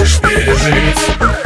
можешь пережить?